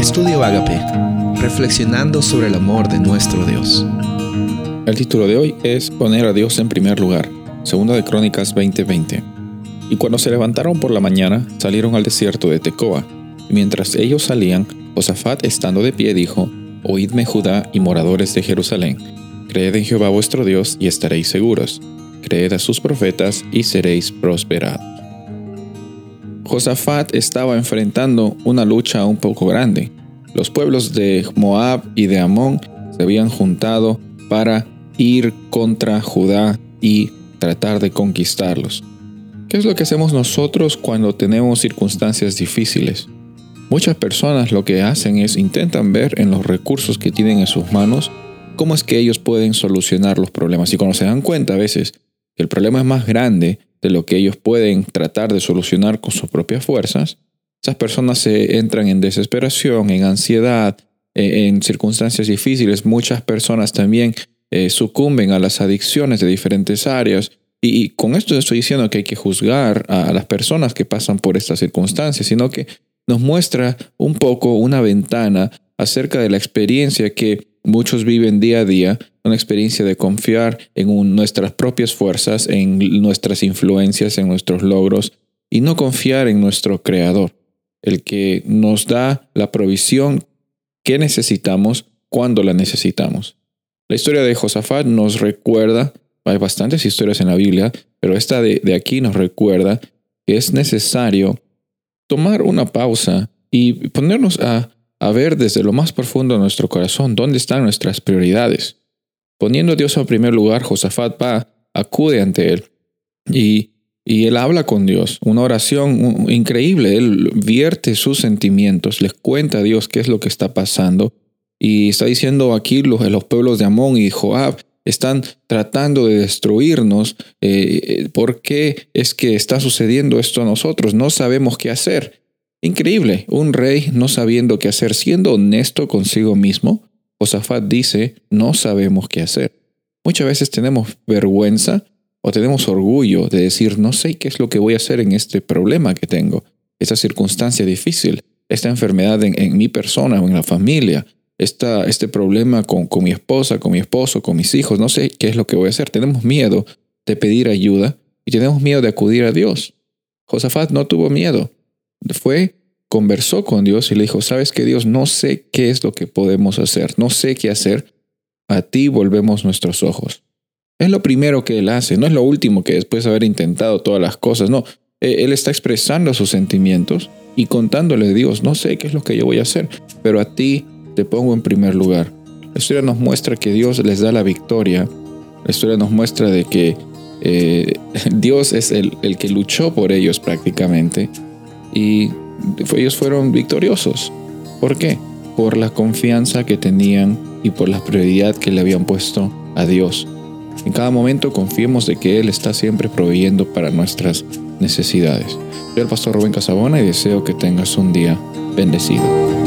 Estudio Agape, reflexionando sobre el amor de nuestro Dios. El título de hoy es Poner a Dios en primer lugar, segunda de Crónicas 20:20. Y cuando se levantaron por la mañana, salieron al desierto de Tecoa. Y mientras ellos salían, Josafat estando de pie dijo, Oídme Judá y moradores de Jerusalén, creed en Jehová vuestro Dios y estaréis seguros, creed a sus profetas y seréis prosperados. Josafat estaba enfrentando una lucha un poco grande. Los pueblos de Moab y de Amón se habían juntado para ir contra Judá y tratar de conquistarlos. ¿Qué es lo que hacemos nosotros cuando tenemos circunstancias difíciles? Muchas personas lo que hacen es intentan ver en los recursos que tienen en sus manos cómo es que ellos pueden solucionar los problemas. Y cuando se dan cuenta a veces el problema es más grande de lo que ellos pueden tratar de solucionar con sus propias fuerzas, esas personas se entran en desesperación, en ansiedad, e, en circunstancias difíciles. Muchas personas también eh, sucumben a las adicciones de diferentes áreas. Y, con esto estoy diciendo que hay que juzgar a, las personas que pasan por estas circunstancias, sino que nos muestra un poco una ventana acerca de la experiencia que muchos viven día a día una experiencia de confiar en nuestras propias fuerzas, en nuestras influencias, en nuestros logros, y no confiar en nuestro Creador, el que nos da la provisión que necesitamos cuando la necesitamos. La historia de Josafat nos recuerda, hay bastantes historias en la Biblia, pero esta de, aquí nos recuerda que es necesario tomar una pausa y ponernos a, a ver desde lo más profundo de nuestro corazón dónde están nuestras prioridades. Poniendo a Dios en primer lugar, Josafat va, acude ante él y, y él habla con Dios. Una oración increíble. Él vierte sus sentimientos, les cuenta a Dios qué es lo que está pasando. Y está diciendo aquí los, los pueblos de Amón y Joab están tratando de destruirnos. Eh, ¿Por qué es que está sucediendo esto a nosotros? No sabemos qué hacer. Increíble, un rey no sabiendo qué hacer, siendo honesto consigo mismo, Josafat dice, no sabemos qué hacer. Muchas veces tenemos vergüenza o tenemos orgullo de decir, no sé qué es lo que voy a hacer en este problema que tengo, esta circunstancia difícil, esta enfermedad en, mi persona o en la familia, esta, este problema con, con mi esposa, con mi esposo, con mis hijos, no sé qué es lo que voy a hacer. Tenemos miedo de pedir ayuda y tenemos miedo de acudir a Dios. Josafat no tuvo miedo. Fue conversó con Dios y le dijo, sabes que Dios, no sé qué es lo que podemos hacer, no sé qué hacer, a ti volvemos nuestros ojos. Es lo primero que él hace, no es lo último que después de haber intentado todas las cosas, no, e, él está expresando sus sentimientos y contándole a Dios, no sé qué es lo que yo voy a hacer, pero a ti te pongo en primer lugar. La historia nos muestra que Dios les da la victoria, la historia nos muestra de que eh, Dios es el, el que luchó por ellos prácticamente y ellos fueron victoriosos. ¿Por qué? Por la confianza que tenían y por la prioridad que le habían puesto a Dios. En cada momento confiemos de que Él está siempre proveyendo para nuestras necesidades. Soy el pastor Rubén Casabona y deseo que tengas un día bendecido.